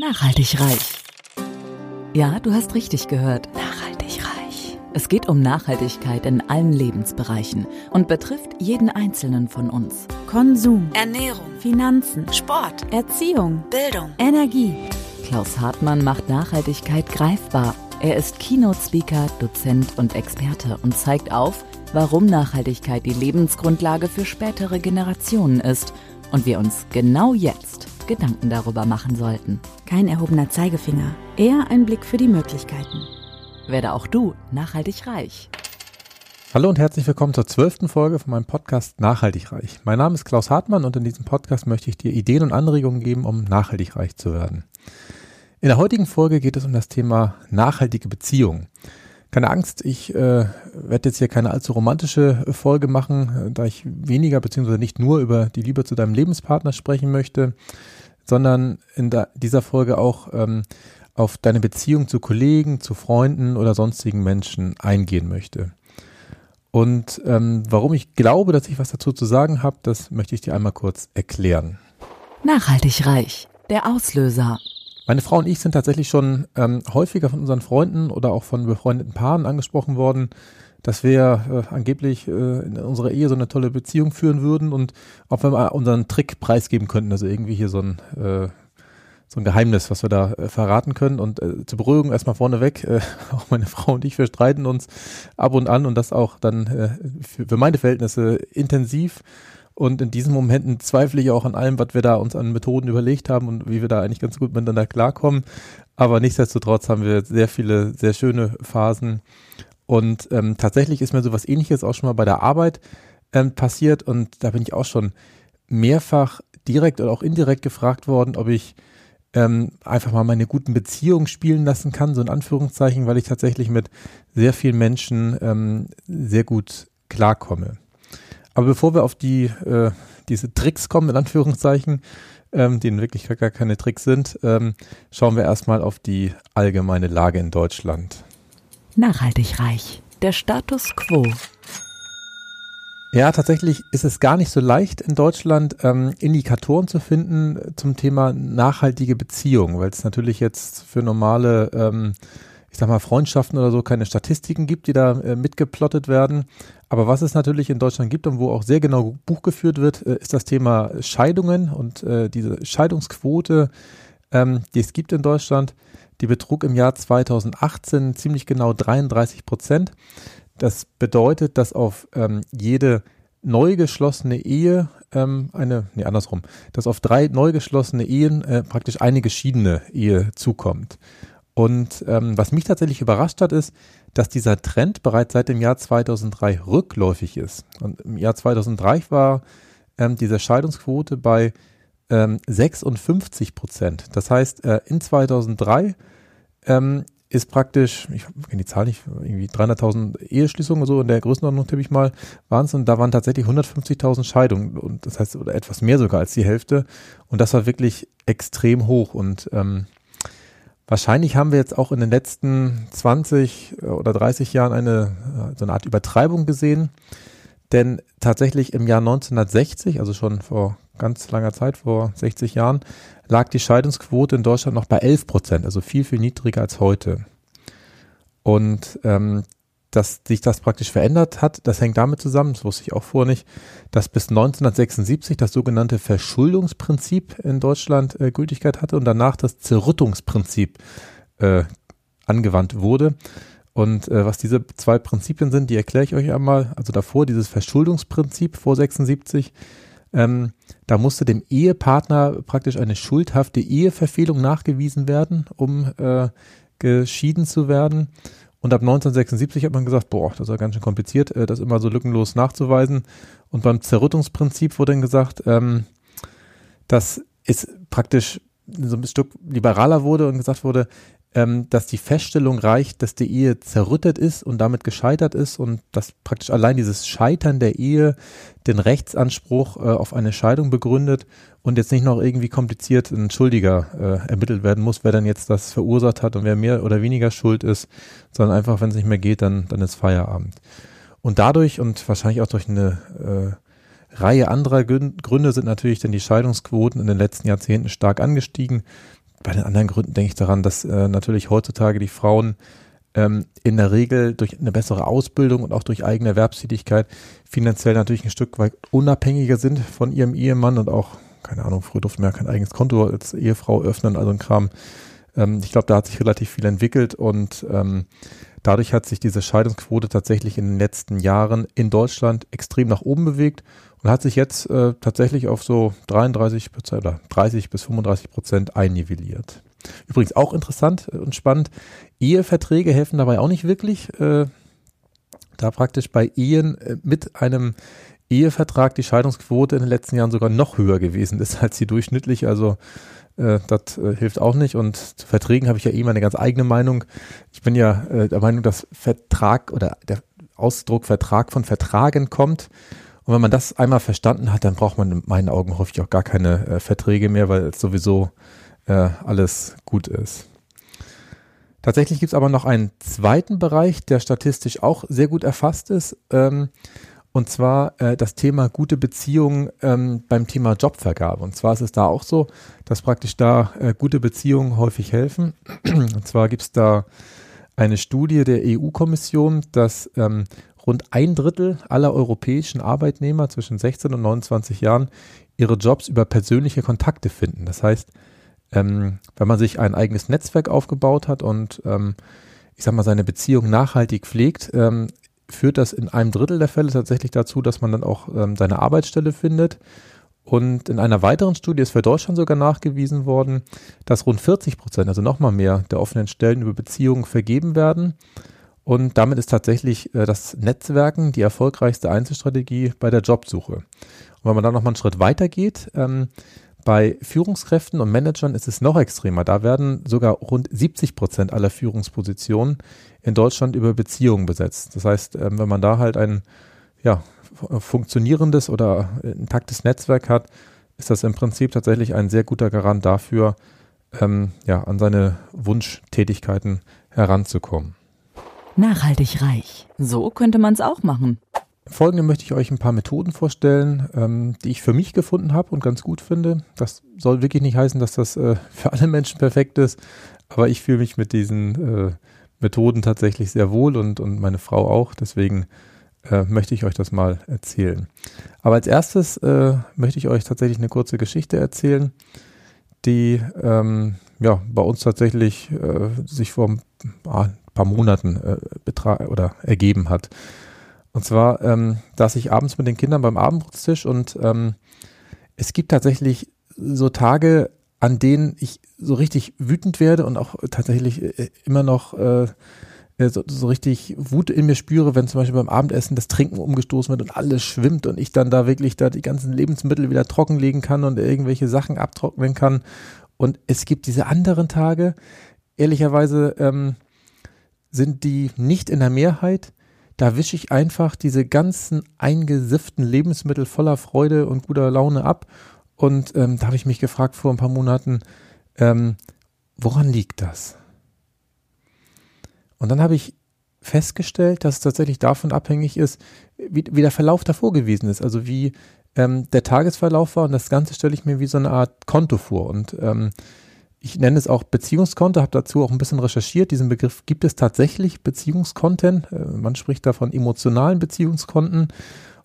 Nachhaltig reich. Ja, du hast richtig gehört. Nachhaltig reich. Es geht um Nachhaltigkeit in allen Lebensbereichen und betrifft jeden Einzelnen von uns. Konsum, Ernährung, Finanzen, Sport, Erziehung, Bildung. Energie. Klaus Hartmann macht Nachhaltigkeit greifbar. Er ist Keynote-Speaker, Dozent und Experte und zeigt auf, warum Nachhaltigkeit die Lebensgrundlage für spätere Generationen ist und wir uns genau jetzt Gedanken darüber machen sollten. Kein erhobener Zeigefinger, eher ein Blick für die Möglichkeiten. Werde auch du nachhaltig reich. Hallo und herzlich willkommen zur zwölften Folge von meinem Podcast Nachhaltig Reich. Mein Name ist Klaus Hartmann und in diesem Podcast möchte ich dir Ideen und Anregungen geben, um nachhaltig reich zu werden. In der heutigen Folge geht es um das Thema nachhaltige Beziehungen. Keine Angst, ich äh, werde jetzt hier keine allzu romantische Folge machen, da ich weniger beziehungsweise nicht nur über die Liebe zu deinem Lebenspartner sprechen möchte, sondern in da, dieser Folge auch ähm, auf deine Beziehung zu Kollegen, zu Freunden oder sonstigen Menschen eingehen möchte. Und ähm, warum ich glaube, dass ich was dazu zu sagen habe, das möchte ich dir einmal kurz erklären. Nachhaltig reich. Der Auslöser. Meine Frau und ich sind tatsächlich schon ähm, häufiger von unseren Freunden oder auch von befreundeten Paaren angesprochen worden, dass wir äh, angeblich äh, in unserer Ehe so eine tolle Beziehung führen würden und ob wir mal unseren Trick preisgeben könnten, also irgendwie hier so ein äh, so ein Geheimnis, was wir da äh, verraten können. Und äh, zur Beruhigung erstmal vorneweg, äh, auch meine Frau und ich, wir streiten uns ab und an und das auch dann äh, für, für meine Verhältnisse intensiv. Und in diesen Momenten zweifle ich auch an allem, was wir da uns an Methoden überlegt haben und wie wir da eigentlich ganz gut miteinander klarkommen. Aber nichtsdestotrotz haben wir sehr viele, sehr schöne Phasen. Und ähm, tatsächlich ist mir sowas ähnliches auch schon mal bei der Arbeit ähm, passiert. Und da bin ich auch schon mehrfach direkt oder auch indirekt gefragt worden, ob ich ähm, einfach mal meine guten Beziehungen spielen lassen kann, so in Anführungszeichen, weil ich tatsächlich mit sehr vielen Menschen ähm, sehr gut klarkomme. Aber bevor wir auf die äh, diese Tricks kommen, in Anführungszeichen, ähm, die in Wirklichkeit gar keine Tricks sind, ähm, schauen wir erstmal auf die allgemeine Lage in Deutschland. Nachhaltig reich. Der Status quo. Ja, tatsächlich ist es gar nicht so leicht in Deutschland ähm, Indikatoren zu finden zum Thema nachhaltige Beziehungen, weil es natürlich jetzt für normale, ähm, ich sag mal, Freundschaften oder so keine Statistiken gibt, die da äh, mitgeplottet werden. Aber was es natürlich in Deutschland gibt und wo auch sehr genau Buch geführt wird, äh, ist das Thema Scheidungen und äh, diese Scheidungsquote, ähm, die es gibt in Deutschland, die betrug im Jahr 2018 ziemlich genau 33 Prozent. Das bedeutet, dass auf ähm, jede neu geschlossene Ehe ähm, eine, nee, andersrum, dass auf drei neu geschlossene Ehen äh, praktisch eine geschiedene Ehe zukommt. Und ähm, was mich tatsächlich überrascht hat, ist, dass dieser Trend bereits seit dem Jahr 2003 rückläufig ist. Und im Jahr 2003 war ähm, diese Scheidungsquote bei ähm, 56 Prozent. Das heißt, äh, in 2003 ähm, ist praktisch, ich kenne die Zahl nicht, irgendwie 300.000 Eheschließungen so in der Größenordnung tippe ich mal, waren es und da waren tatsächlich 150.000 Scheidungen und das heißt oder etwas mehr sogar als die Hälfte und das war wirklich extrem hoch und ähm, wahrscheinlich haben wir jetzt auch in den letzten 20 oder 30 Jahren eine so eine Art Übertreibung gesehen, denn tatsächlich im Jahr 1960, also schon vor ganz langer Zeit, vor 60 Jahren, lag die Scheidungsquote in Deutschland noch bei 11 Prozent, also viel, viel niedriger als heute. Und ähm, dass sich das praktisch verändert hat, das hängt damit zusammen, das wusste ich auch vorher nicht, dass bis 1976 das sogenannte Verschuldungsprinzip in Deutschland äh, Gültigkeit hatte und danach das Zerrüttungsprinzip äh, angewandt wurde. Und äh, was diese zwei Prinzipien sind, die erkläre ich euch einmal. Also davor dieses Verschuldungsprinzip vor 76, ähm, da musste dem Ehepartner praktisch eine schuldhafte Eheverfehlung nachgewiesen werden, um äh, geschieden zu werden. Und ab 1976 hat man gesagt, boah, das ist ja ganz schön kompliziert, äh, das immer so lückenlos nachzuweisen. Und beim Zerrüttungsprinzip wurde dann gesagt, ähm, dass es praktisch so ein Stück liberaler wurde und gesagt wurde, ähm, dass die Feststellung reicht, dass die Ehe zerrüttet ist und damit gescheitert ist und dass praktisch allein dieses Scheitern der Ehe den Rechtsanspruch äh, auf eine Scheidung begründet und jetzt nicht noch irgendwie kompliziert ein Schuldiger äh, ermittelt werden muss, wer dann jetzt das verursacht hat und wer mehr oder weniger schuld ist, sondern einfach, wenn es nicht mehr geht, dann, dann ist Feierabend. Und dadurch und wahrscheinlich auch durch eine äh, Reihe anderer Gründe sind natürlich dann die Scheidungsquoten in den letzten Jahrzehnten stark angestiegen bei den anderen Gründen denke ich daran, dass äh, natürlich heutzutage die Frauen ähm, in der Regel durch eine bessere Ausbildung und auch durch eigene Erwerbstätigkeit finanziell natürlich ein Stück weit unabhängiger sind von ihrem Ehemann und auch, keine Ahnung, früher durfte man ja kein eigenes Konto als Ehefrau öffnen, also ein Kram. Ähm, ich glaube, da hat sich relativ viel entwickelt und ähm, dadurch hat sich diese Scheidungsquote tatsächlich in den letzten Jahren in Deutschland extrem nach oben bewegt und hat sich jetzt äh, tatsächlich auf so 33% oder 30 bis 35 Prozent einnivelliert. Übrigens auch interessant und spannend, Eheverträge helfen dabei auch nicht wirklich. Äh, da praktisch bei Ehen äh, mit einem Ehevertrag die Scheidungsquote in den letzten Jahren sogar noch höher gewesen ist als die durchschnittliche. Also äh, das äh, hilft auch nicht. Und zu Verträgen habe ich ja eh meine ganz eigene Meinung. Ich bin ja äh, der Meinung, dass Vertrag oder der Ausdruck Vertrag von Vertragen kommt. Und wenn man das einmal verstanden hat, dann braucht man in meinen Augen häufig auch gar keine äh, Verträge mehr, weil es sowieso äh, alles gut ist. Tatsächlich gibt es aber noch einen zweiten Bereich, der statistisch auch sehr gut erfasst ist. Ähm, und zwar äh, das Thema gute Beziehungen ähm, beim Thema Jobvergabe. Und zwar ist es da auch so, dass praktisch da äh, gute Beziehungen häufig helfen. Und zwar gibt es da eine Studie der EU-Kommission, dass ähm, rund ein Drittel aller europäischen Arbeitnehmer zwischen 16 und 29 Jahren ihre Jobs über persönliche Kontakte finden. Das heißt, ähm, wenn man sich ein eigenes Netzwerk aufgebaut hat und ähm, ich sag mal seine Beziehung nachhaltig pflegt, ähm, führt das in einem Drittel der Fälle tatsächlich dazu, dass man dann auch ähm, seine Arbeitsstelle findet. Und in einer weiteren Studie ist für Deutschland sogar nachgewiesen worden, dass rund 40 Prozent, also nochmal mehr der offenen Stellen über Beziehungen vergeben werden. Und damit ist tatsächlich äh, das Netzwerken die erfolgreichste Einzelstrategie bei der Jobsuche. Und wenn man dann nochmal einen Schritt weiter geht, ähm, bei Führungskräften und Managern ist es noch extremer. Da werden sogar rund 70 Prozent aller Führungspositionen in Deutschland über Beziehungen besetzt. Das heißt, ähm, wenn man da halt ein ja, funktionierendes oder intaktes Netzwerk hat, ist das im Prinzip tatsächlich ein sehr guter Garant dafür, ähm, ja, an seine Wunschtätigkeiten heranzukommen. Nachhaltig reich. So könnte man es auch machen. Folgende möchte ich euch ein paar Methoden vorstellen, ähm, die ich für mich gefunden habe und ganz gut finde. Das soll wirklich nicht heißen, dass das äh, für alle Menschen perfekt ist, aber ich fühle mich mit diesen äh, Methoden tatsächlich sehr wohl und, und meine Frau auch. Deswegen äh, möchte ich euch das mal erzählen. Aber als erstes äh, möchte ich euch tatsächlich eine kurze Geschichte erzählen, die ähm, ja, bei uns tatsächlich äh, sich vor ein paar Monaten äh, oder ergeben hat. Und zwar ähm, saß ich abends mit den Kindern beim Abendbrotstisch und ähm, es gibt tatsächlich so Tage, an denen ich so richtig wütend werde und auch tatsächlich äh, immer noch äh, so, so richtig Wut in mir spüre, wenn zum Beispiel beim Abendessen das Trinken umgestoßen wird und alles schwimmt und ich dann da wirklich da die ganzen Lebensmittel wieder trockenlegen kann und irgendwelche Sachen abtrocknen kann. Und es gibt diese anderen Tage, ehrlicherweise ähm, sind die nicht in der Mehrheit, da wische ich einfach diese ganzen eingesifften Lebensmittel voller Freude und guter Laune ab. Und ähm, da habe ich mich gefragt vor ein paar Monaten, ähm, woran liegt das? Und dann habe ich festgestellt, dass es tatsächlich davon abhängig ist, wie, wie der Verlauf davor gewesen ist. Also wie ähm, der Tagesverlauf war. Und das Ganze stelle ich mir wie so eine Art Konto vor. Und ähm, ich nenne es auch Beziehungskonto, habe dazu auch ein bisschen recherchiert. Diesen Begriff gibt es tatsächlich, Beziehungskonten. Äh, man spricht da von emotionalen Beziehungskonten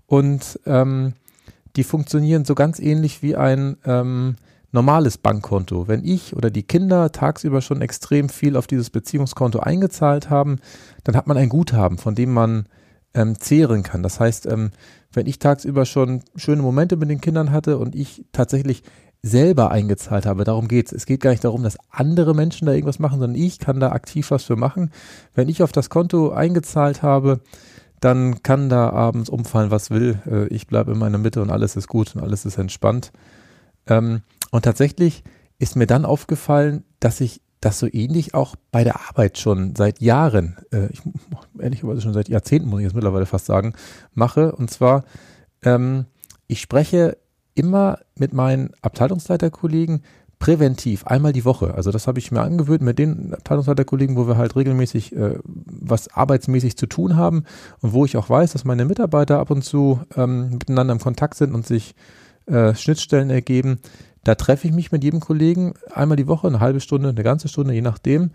und ähm, die funktionieren so ganz ähnlich wie ein ähm, normales Bankkonto. Wenn ich oder die Kinder tagsüber schon extrem viel auf dieses Beziehungskonto eingezahlt haben, dann hat man ein Guthaben, von dem man ähm, zehren kann. Das heißt, ähm, wenn ich tagsüber schon schöne Momente mit den Kindern hatte und ich tatsächlich selber eingezahlt habe. Darum geht's. Es geht gar nicht darum, dass andere Menschen da irgendwas machen, sondern ich kann da aktiv was für machen. Wenn ich auf das Konto eingezahlt habe, dann kann da abends umfallen, was will. Äh, ich bleibe in meiner Mitte und alles ist gut und alles ist entspannt. Ähm, und tatsächlich ist mir dann aufgefallen, dass ich das so ähnlich auch bei der Arbeit schon seit Jahren, äh, ich ehrlicherweise schon seit Jahrzehnten, muss ich jetzt mittlerweile fast sagen, mache. Und zwar, ähm, ich spreche immer mit meinen Abteilungsleiterkollegen präventiv einmal die Woche. Also das habe ich mir angewöhnt mit den Abteilungsleiterkollegen, wo wir halt regelmäßig äh, was arbeitsmäßig zu tun haben und wo ich auch weiß, dass meine Mitarbeiter ab und zu ähm, miteinander im Kontakt sind und sich äh, Schnittstellen ergeben, Da treffe ich mich mit jedem Kollegen einmal die Woche, eine halbe Stunde, eine ganze Stunde, je nachdem.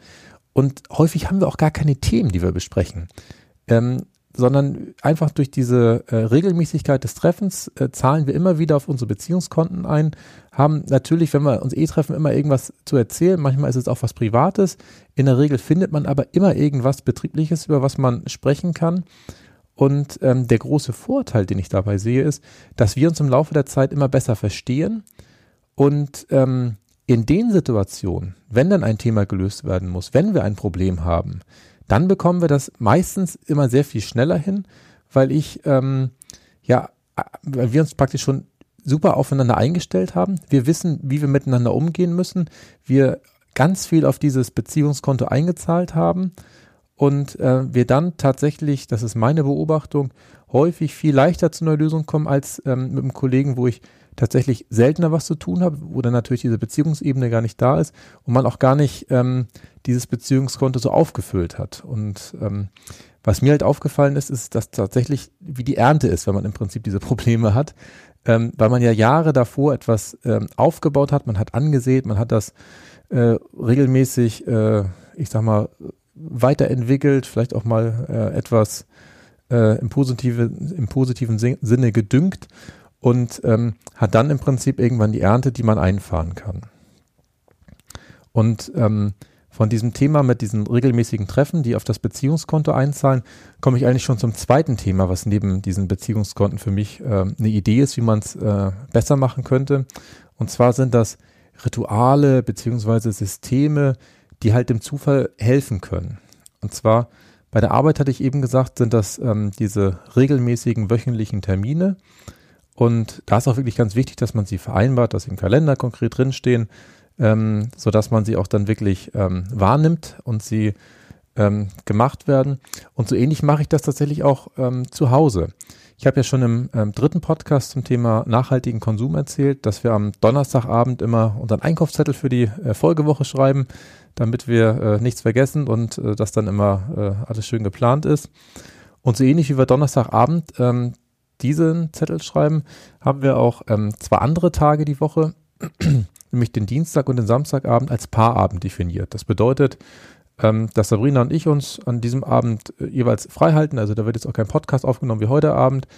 Und häufig haben wir auch gar keine Themen, die wir besprechen. Ähm, sondern einfach durch diese äh, Regelmäßigkeit des Treffens äh, zahlen wir immer wieder auf unsere Beziehungskonten ein, haben natürlich, wenn wir uns eh treffen, immer irgendwas zu erzählen. Manchmal ist es auch was Privates. In der Regel findet man aber immer irgendwas Betriebliches, über was man sprechen kann. Und ähm, der große Vorteil, den ich dabei sehe, ist, dass wir uns im Laufe der Zeit immer besser verstehen und ähm, in den Situationen, wenn dann ein Thema gelöst werden muss, wenn wir ein Problem haben, dann bekommen wir das meistens immer sehr viel schneller hin, weil ich, ähm, ja, weil wir uns praktisch schon super aufeinander eingestellt haben. Wir wissen, wie wir miteinander umgehen müssen. Wir ganz viel auf dieses Beziehungskonto eingezahlt haben und äh, wir dann tatsächlich, das ist meine Beobachtung, häufig viel leichter zu einer Lösung kommen als ähm, mit einem Kollegen, wo ich tatsächlich seltener was zu tun habe, wo dann natürlich diese Beziehungsebene gar nicht da ist und man auch gar nicht ähm, dieses Beziehungskonto so aufgefüllt hat. Und ähm, was mir halt aufgefallen ist, ist, dass tatsächlich wie die Ernte ist, wenn man im Prinzip diese Probleme hat, ähm, weil man ja Jahre davor etwas ähm, aufgebaut hat, man hat angesät, man hat das äh, regelmäßig, äh, ich sag mal, weiterentwickelt, vielleicht auch mal äh, etwas äh, im, positive, im positiven Sinne gedüngt und ähm, hat dann im Prinzip irgendwann die Ernte, die man einfahren kann. Und ähm, von diesem Thema mit diesen regelmäßigen Treffen, die auf das Beziehungskonto einzahlen, komme ich eigentlich schon zum zweiten Thema, was neben diesen Beziehungskonten für mich äh, eine Idee ist, wie man es äh, besser machen könnte. Und zwar sind das Rituale beziehungsweise Systeme, die halt dem Zufall helfen können. Und zwar bei der Arbeit hatte ich eben gesagt, sind das ähm, diese regelmäßigen wöchentlichen Termine. Und da ist auch wirklich ganz wichtig, dass man sie vereinbart, dass sie im Kalender konkret drinstehen, ähm, sodass man sie auch dann wirklich ähm, wahrnimmt und sie ähm, gemacht werden. Und so ähnlich mache ich das tatsächlich auch ähm, zu Hause. Ich habe ja schon im ähm, dritten Podcast zum Thema nachhaltigen Konsum erzählt, dass wir am Donnerstagabend immer unseren Einkaufszettel für die äh, Folgewoche schreiben, damit wir äh, nichts vergessen und äh, das dann immer äh, alles schön geplant ist. Und so ähnlich wie wir Donnerstagabend ähm, diesen Zettel schreiben, haben wir auch ähm, zwei andere Tage die Woche, nämlich den Dienstag und den Samstagabend als Paarabend definiert. Das bedeutet, ähm, dass Sabrina und ich uns an diesem Abend äh, jeweils frei halten. Also da wird jetzt auch kein Podcast aufgenommen wie heute Abend,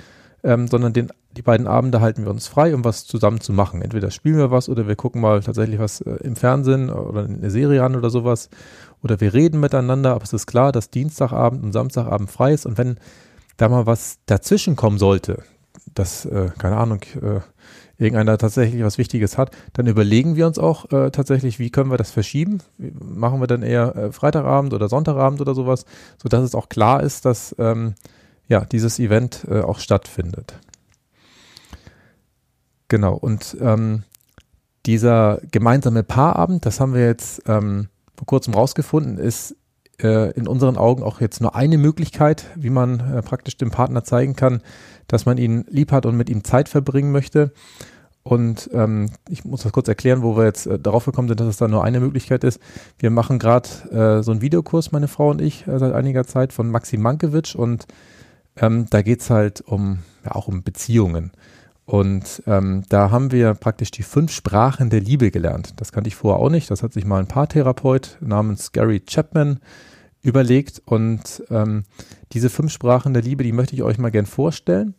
ähm, sondern den, die beiden Abende halten wir uns frei, um was zusammen zu machen. Entweder spielen wir was oder wir gucken mal tatsächlich was äh, im Fernsehen oder eine Serie an oder sowas. Oder wir reden miteinander, aber es ist klar, dass Dienstagabend und Samstagabend frei ist. Und wenn da mal was dazwischen kommen sollte, dass, äh, keine Ahnung, äh, irgendeiner tatsächlich was Wichtiges hat, dann überlegen wir uns auch äh, tatsächlich, wie können wir das verschieben? Machen wir dann eher äh, Freitagabend oder Sonntagabend oder sowas, sodass es auch klar ist, dass ähm, ja, dieses Event äh, auch stattfindet. Genau, und ähm, dieser gemeinsame Paarabend, das haben wir jetzt ähm, vor kurzem rausgefunden, ist äh, in unseren Augen auch jetzt nur eine Möglichkeit, wie man äh, praktisch dem Partner zeigen kann, dass man ihn lieb hat und mit ihm Zeit verbringen möchte. Und ähm, ich muss das kurz erklären, wo wir jetzt äh, darauf gekommen sind, dass es da nur eine Möglichkeit ist. Wir machen gerade äh, so einen Videokurs, meine Frau und ich, äh, seit einiger Zeit von Maxim Mankiewicz und ähm, da geht's halt um, ja, auch um Beziehungen. Und ähm, da haben wir praktisch die fünf Sprachen der Liebe gelernt. Das kannte ich vorher auch nicht. Das hat sich mal ein Paartherapeut namens Gary Chapman überlegt. Und ähm, diese fünf Sprachen der Liebe, die möchte ich euch mal gern vorstellen.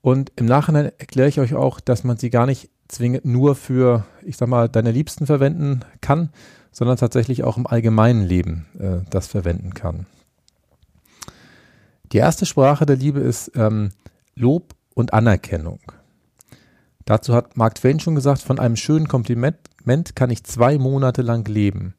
Und im Nachhinein erkläre ich euch auch, dass man sie gar nicht zwingend nur für, ich sag mal, deine Liebsten verwenden kann, sondern tatsächlich auch im allgemeinen Leben äh, das verwenden kann. Die erste Sprache der Liebe ist ähm, Lob und Anerkennung. Dazu hat Mark Twain schon gesagt, von einem schönen Kompliment kann ich zwei Monate lang leben.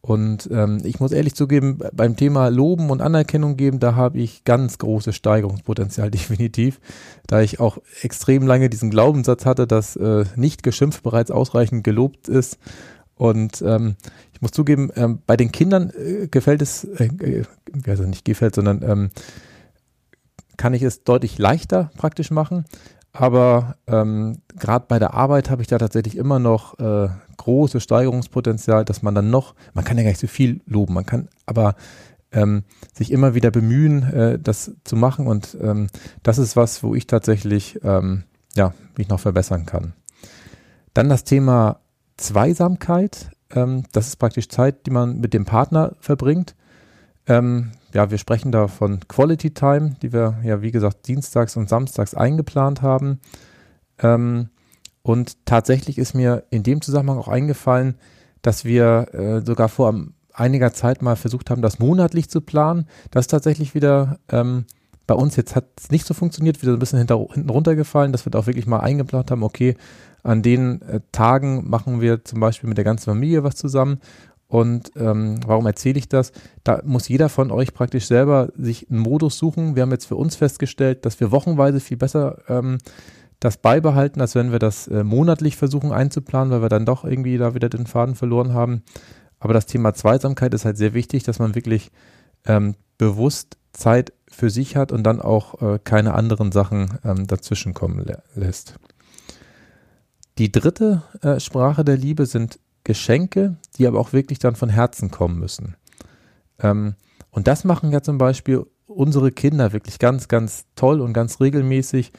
Und ähm, ich muss ehrlich zugeben, beim Thema Loben und Anerkennung geben, da habe ich ganz großes Steigerungspotenzial definitiv, da ich auch extrem lange diesen Glaubenssatz hatte, dass äh, nicht geschimpft bereits ausreichend gelobt ist. Und ähm, ich muss zugeben, ähm, bei den Kindern äh, gefällt es, äh, also nicht gefällt, sondern ähm, kann ich es deutlich leichter praktisch machen. Aber ähm, gerade bei der Arbeit habe ich da tatsächlich immer noch äh, großes Steigerungspotenzial, dass man dann noch, man kann ja gar nicht so viel loben, man kann aber ähm, sich immer wieder bemühen, äh, das zu machen und ähm, das ist was, wo ich tatsächlich ähm, ja mich noch verbessern kann. Dann das Thema Zweisamkeit. Ähm, das ist praktisch Zeit, die man mit dem Partner verbringt. Ähm, ja, wir sprechen da von Quality Time, die wir ja, wie gesagt, dienstags und samstags eingeplant haben. Ähm, und tatsächlich ist mir in dem Zusammenhang auch eingefallen, dass wir äh, sogar vor einiger Zeit mal versucht haben, das monatlich zu planen. Das ist tatsächlich wieder ähm, bei uns jetzt hat es nicht so funktioniert, wieder ein bisschen hinter, hinten runtergefallen, dass wir da auch wirklich mal eingeplant haben, okay, an den äh, Tagen machen wir zum Beispiel mit der ganzen Familie was zusammen. Und ähm, warum erzähle ich das? Da muss jeder von euch praktisch selber sich einen Modus suchen. Wir haben jetzt für uns festgestellt, dass wir wochenweise viel besser ähm, das beibehalten, als wenn wir das äh, monatlich versuchen einzuplanen, weil wir dann doch irgendwie da wieder den Faden verloren haben. Aber das Thema Zweisamkeit ist halt sehr wichtig, dass man wirklich ähm, bewusst Zeit für sich hat und dann auch äh, keine anderen Sachen ähm, dazwischen kommen lä lässt. Die dritte äh, Sprache der Liebe sind Geschenke, die aber auch wirklich dann von Herzen kommen müssen. Ähm, und das machen ja zum Beispiel unsere Kinder wirklich ganz, ganz toll und ganz regelmäßig.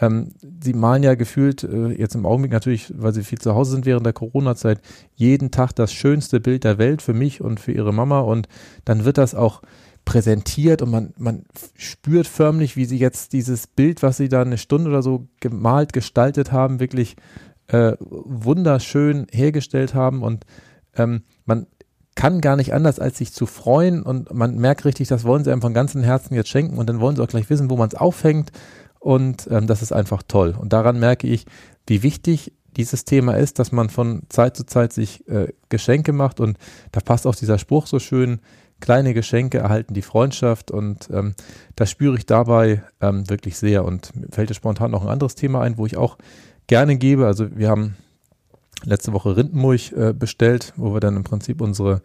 Ähm, sie malen ja gefühlt, äh, jetzt im Augenblick natürlich, weil sie viel zu Hause sind während der Corona-Zeit, jeden Tag das schönste Bild der Welt für mich und für ihre Mama. Und dann wird das auch präsentiert und man, man spürt förmlich, wie sie jetzt dieses Bild, was sie da eine Stunde oder so gemalt, gestaltet haben, wirklich äh, wunderschön hergestellt haben und ähm, man kann gar nicht anders, als sich zu freuen und man merkt richtig, das wollen sie einem von ganzem Herzen jetzt schenken und dann wollen sie auch gleich wissen, wo man es aufhängt und ähm, das ist einfach toll. Und daran merke ich, wie wichtig dieses Thema ist, dass man von Zeit zu Zeit sich äh, Geschenke macht und da passt auch dieser Spruch so schön, kleine Geschenke erhalten die Freundschaft und ähm, das spüre ich dabei ähm, wirklich sehr. Und mir fällt jetzt spontan noch ein anderes Thema ein, wo ich auch gerne gebe. Also wir haben letzte Woche Rindenmulch äh, bestellt, wo wir dann im Prinzip unsere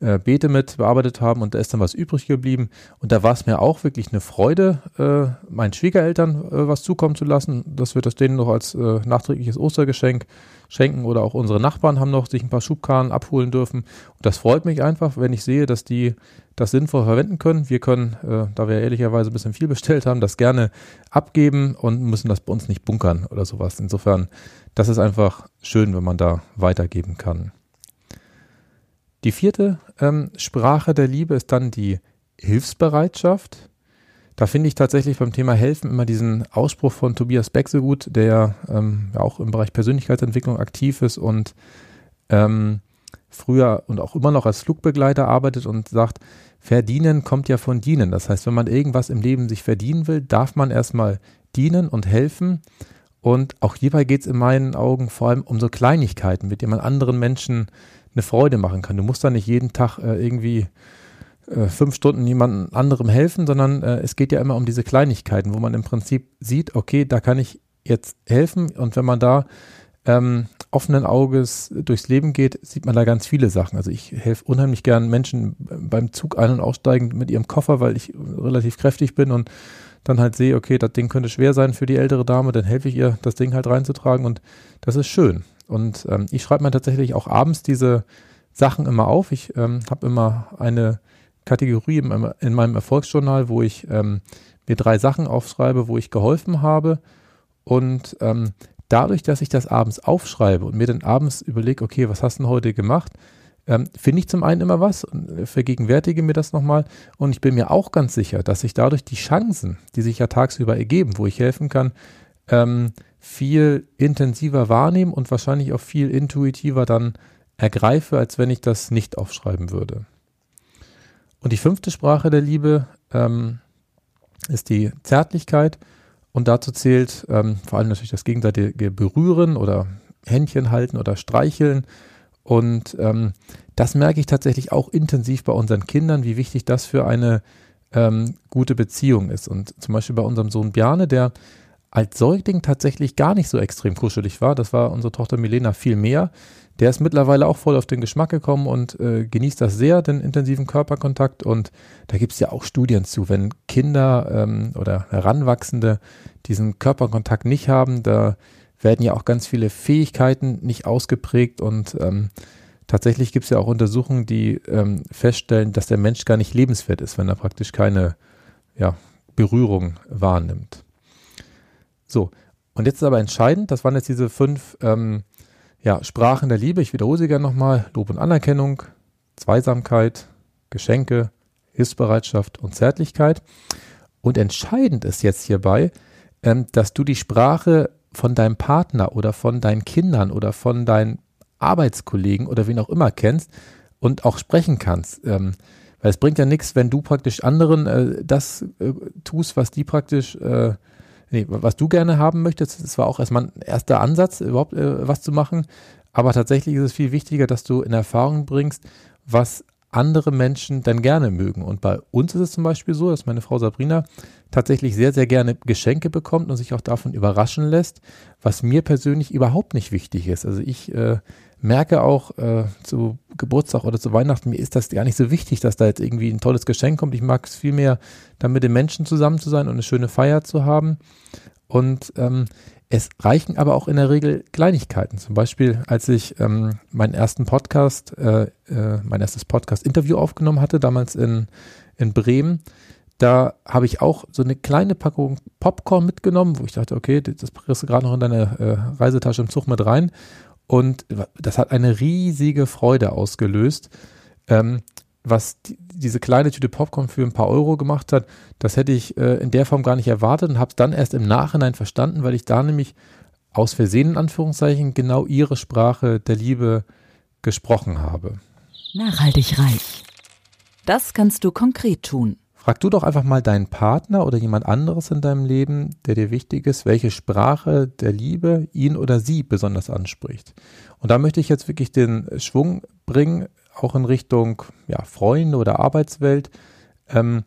äh, Beete mit bearbeitet haben und da ist dann was übrig geblieben. Und da war es mir auch wirklich eine Freude, äh, meinen Schwiegereltern äh, was zukommen zu lassen, dass wir das denen noch als äh, nachträgliches Ostergeschenk schenken oder auch unsere Nachbarn haben noch sich ein paar Schubkarren abholen dürfen. Und das freut mich einfach, wenn ich sehe, dass die das sinnvoll verwenden können. Wir können, äh, da wir ehrlicherweise ein bisschen viel bestellt haben, das gerne abgeben und müssen das bei uns nicht bunkern oder sowas. Insofern, das ist einfach schön, wenn man da weitergeben kann. Die vierte ähm, Sprache der Liebe ist dann die Hilfsbereitschaft. Da finde ich tatsächlich beim Thema Helfen immer diesen Ausspruch von Tobias Beck so gut, der ähm, ja auch im Bereich Persönlichkeitsentwicklung aktiv ist und ähm, früher und auch immer noch als Flugbegleiter arbeitet und sagt, verdienen kommt ja von dienen. Das heißt, wenn man irgendwas im Leben sich verdienen will, darf man erstmal dienen und helfen. Und auch hierbei geht es in meinen Augen vor allem um so Kleinigkeiten, mit denen man anderen Menschen eine Freude machen kann. Du musst da nicht jeden Tag äh, irgendwie äh, fünf Stunden jemandem anderem helfen, sondern äh, es geht ja immer um diese Kleinigkeiten, wo man im Prinzip sieht, okay, da kann ich jetzt helfen und wenn man da ähm, offenen Auges durchs Leben geht, sieht man da ganz viele Sachen. Also ich helfe unheimlich gern Menschen beim Zug ein- und aussteigen mit ihrem Koffer, weil ich relativ kräftig bin und dann halt sehe, okay, das Ding könnte schwer sein für die ältere Dame, dann helfe ich ihr, das Ding halt reinzutragen und das ist schön. Und ähm, ich schreibe mir tatsächlich auch abends diese Sachen immer auf. Ich ähm, habe immer eine Kategorie in, in meinem Erfolgsjournal, wo ich ähm, mir drei Sachen aufschreibe, wo ich geholfen habe. Und ähm, dadurch, dass ich das abends aufschreibe und mir dann abends überlege, okay, was hast du denn heute gemacht, ähm, finde ich zum einen immer was und vergegenwärtige mir das nochmal. Und ich bin mir auch ganz sicher, dass ich dadurch die Chancen, die sich ja tagsüber ergeben, wo ich helfen kann, ähm, viel intensiver wahrnehmen und wahrscheinlich auch viel intuitiver dann ergreife, als wenn ich das nicht aufschreiben würde. Und die fünfte Sprache der Liebe ähm, ist die Zärtlichkeit. Und dazu zählt ähm, vor allem natürlich das gegenseitige Berühren oder Händchen halten oder streicheln. Und ähm, das merke ich tatsächlich auch intensiv bei unseren Kindern, wie wichtig das für eine ähm, gute Beziehung ist. Und zum Beispiel bei unserem Sohn Bjane, der als Säugling tatsächlich gar nicht so extrem kuschelig war. Das war unsere Tochter Milena viel mehr. Der ist mittlerweile auch voll auf den Geschmack gekommen und äh, genießt das sehr, den intensiven Körperkontakt. Und da gibt es ja auch Studien zu, wenn Kinder ähm, oder Heranwachsende diesen Körperkontakt nicht haben, da werden ja auch ganz viele Fähigkeiten nicht ausgeprägt und ähm, tatsächlich gibt es ja auch Untersuchungen, die ähm, feststellen, dass der Mensch gar nicht lebenswert ist, wenn er praktisch keine ja, Berührung wahrnimmt. So, und jetzt ist aber entscheidend, das waren jetzt diese fünf ähm, Ja, Sprachen der Liebe, ich wiederhole sie gerne nochmal. Lob und Anerkennung, Zweisamkeit, Geschenke, Hilfsbereitschaft und Zärtlichkeit. Und entscheidend ist jetzt hierbei, ähm, dass du die Sprache von deinem Partner oder von deinen Kindern oder von deinen Arbeitskollegen oder wen auch immer kennst und auch sprechen kannst. Ähm, weil es bringt ja nichts, wenn du praktisch anderen äh, das äh, tust, was die praktisch, äh, nee, was du gerne haben möchtest. Das war auch erstmal ein erster Ansatz, überhaupt äh, was zu machen. Aber tatsächlich ist es viel wichtiger, dass du in Erfahrung bringst, was andere Menschen dann gerne mögen. Und bei uns ist es zum Beispiel so, dass meine Frau Sabrina tatsächlich sehr, sehr gerne Geschenke bekommt und sich auch davon überraschen lässt, was mir persönlich überhaupt nicht wichtig ist. Also ich äh, merke auch äh, zu Geburtstag oder zu Weihnachten, mir ist das gar nicht so wichtig, dass da jetzt irgendwie ein tolles Geschenk kommt. Ich mag es vielmehr, dann mit den Menschen zusammen zu sein und eine schöne Feier zu haben. Und ähm, es reichen aber auch in der Regel Kleinigkeiten. Zum Beispiel, als ich ähm, meinen ersten Podcast, äh, äh, mein erstes Podcast-Interview aufgenommen hatte, damals in, in Bremen, da habe ich auch so eine kleine Packung Popcorn mitgenommen, wo ich dachte, okay, das kriegst du gerade noch in deine äh, Reisetasche im Zug mit rein. Und das hat eine riesige Freude ausgelöst. Ähm, was die, diese kleine Tüte Popcorn für ein paar Euro gemacht hat, das hätte ich äh, in der Form gar nicht erwartet und habe es dann erst im Nachhinein verstanden, weil ich da nämlich aus Versehen in Anführungszeichen genau ihre Sprache der Liebe gesprochen habe. Nachhaltig reich. Das kannst du konkret tun. Frag du doch einfach mal deinen Partner oder jemand anderes in deinem Leben, der dir wichtig ist, welche Sprache der Liebe ihn oder sie besonders anspricht. Und da möchte ich jetzt wirklich den Schwung bringen, auch in Richtung ja, Freunde oder Arbeitswelt. Ähm,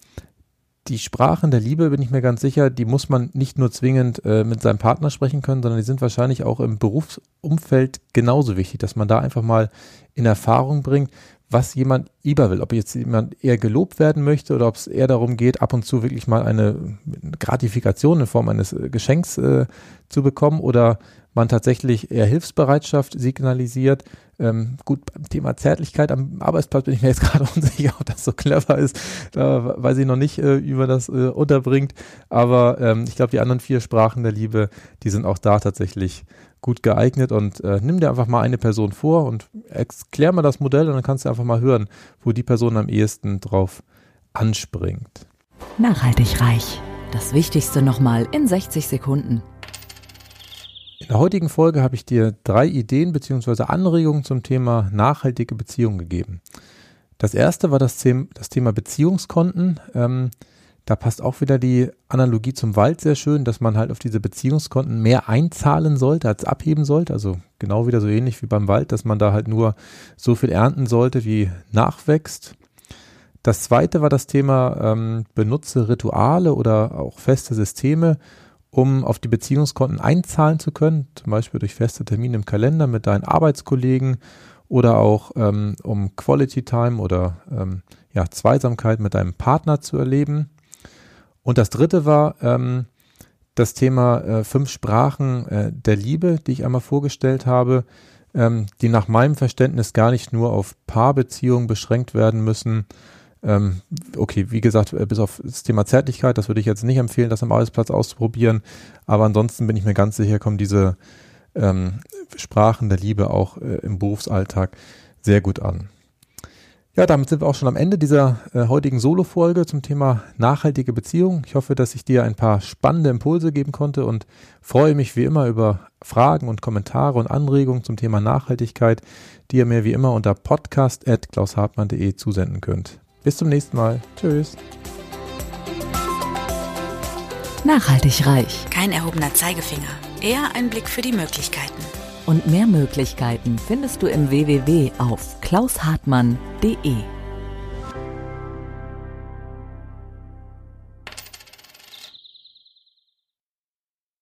die Sprachen der Liebe, bin ich mir ganz sicher, die muss man nicht nur zwingend äh, mit seinem Partner sprechen können, sondern die sind wahrscheinlich auch im Berufsumfeld genauso wichtig, dass man da einfach mal in Erfahrung bringt, was jemand lieber will. Ob jetzt jemand eher gelobt werden möchte oder ob es eher darum geht, ab und zu wirklich mal eine Gratifikation in Form eines äh, Geschenks äh, zu bekommen oder man tatsächlich eher Hilfsbereitschaft signalisiert. Ähm, gut, beim Thema Zärtlichkeit am Arbeitsplatz bin ich mir jetzt gerade unsicher, ob das so clever ist. Da weiß ich noch nicht, äh, wie man das äh, unterbringt. Aber ähm, ich glaube, die anderen vier Sprachen der Liebe, die sind auch da tatsächlich gut geeignet und äh, nimm dir einfach mal eine Person vor und erklär mal das Modell und dann kannst du einfach mal hören, wo die Person am ehesten drauf anspringt. Nachhaltig reich. Das Wichtigste nochmal in 60 Sekunden. In der heutigen Folge habe ich dir drei Ideen bzw. Anregungen zum Thema nachhaltige Beziehungen gegeben. Das erste war das, Thema Beziehungskonten. Ähm, da passt auch wieder die Analogie zum Wald sehr schön, dass man halt auf diese Beziehungskonten mehr einzahlen sollte, als abheben sollte. Also genau wieder so ähnlich wie beim Wald, dass man da halt nur so viel ernten sollte, wie nachwächst. Das zweite war das Thema, ähm, benutze Rituale oder auch feste Systeme, um auf die Beziehungskonten einzahlen zu können, zum Beispiel durch feste Termine im Kalender mit deinen Arbeitskollegen oder auch ähm, um Quality Time oder ähm, ja, Zweisamkeit mit deinem Partner zu erleben. Und das dritte war ähm, das Thema äh, fünf Sprachen äh, der Liebe, die ich einmal vorgestellt habe, ähm, die nach meinem Verständnis gar nicht nur auf Paarbeziehungen beschränkt werden müssen. Ähm, okay, wie gesagt, äh, bis auf das Thema Zärtlichkeit, das würde ich jetzt nicht empfehlen, das am Arbeitsplatz auszuprobieren. Aber ansonsten bin ich mir ganz sicher, kommen diese ähm, Sprachen der Liebe auch äh, im Berufsalltag sehr gut an. Ja, damit sind wir auch schon am Ende dieser äh, heutigen Solo-Folge zum Thema nachhaltige Beziehung. Ich hoffe, dass ich dir ein paar spannende Impulse geben konnte und freue mich wie immer über Fragen und Kommentare und Anregungen zum Thema Nachhaltigkeit, die ihr mir wie immer unter podcast.klaushartmann.de zusenden könnt. Bis zum nächsten Mal. Tschüss. Nachhaltig reich. Kein erhobener Zeigefinger, eher ein Blick für die Möglichkeiten. Und mehr Möglichkeiten findest du im www auf klaushartmann.de.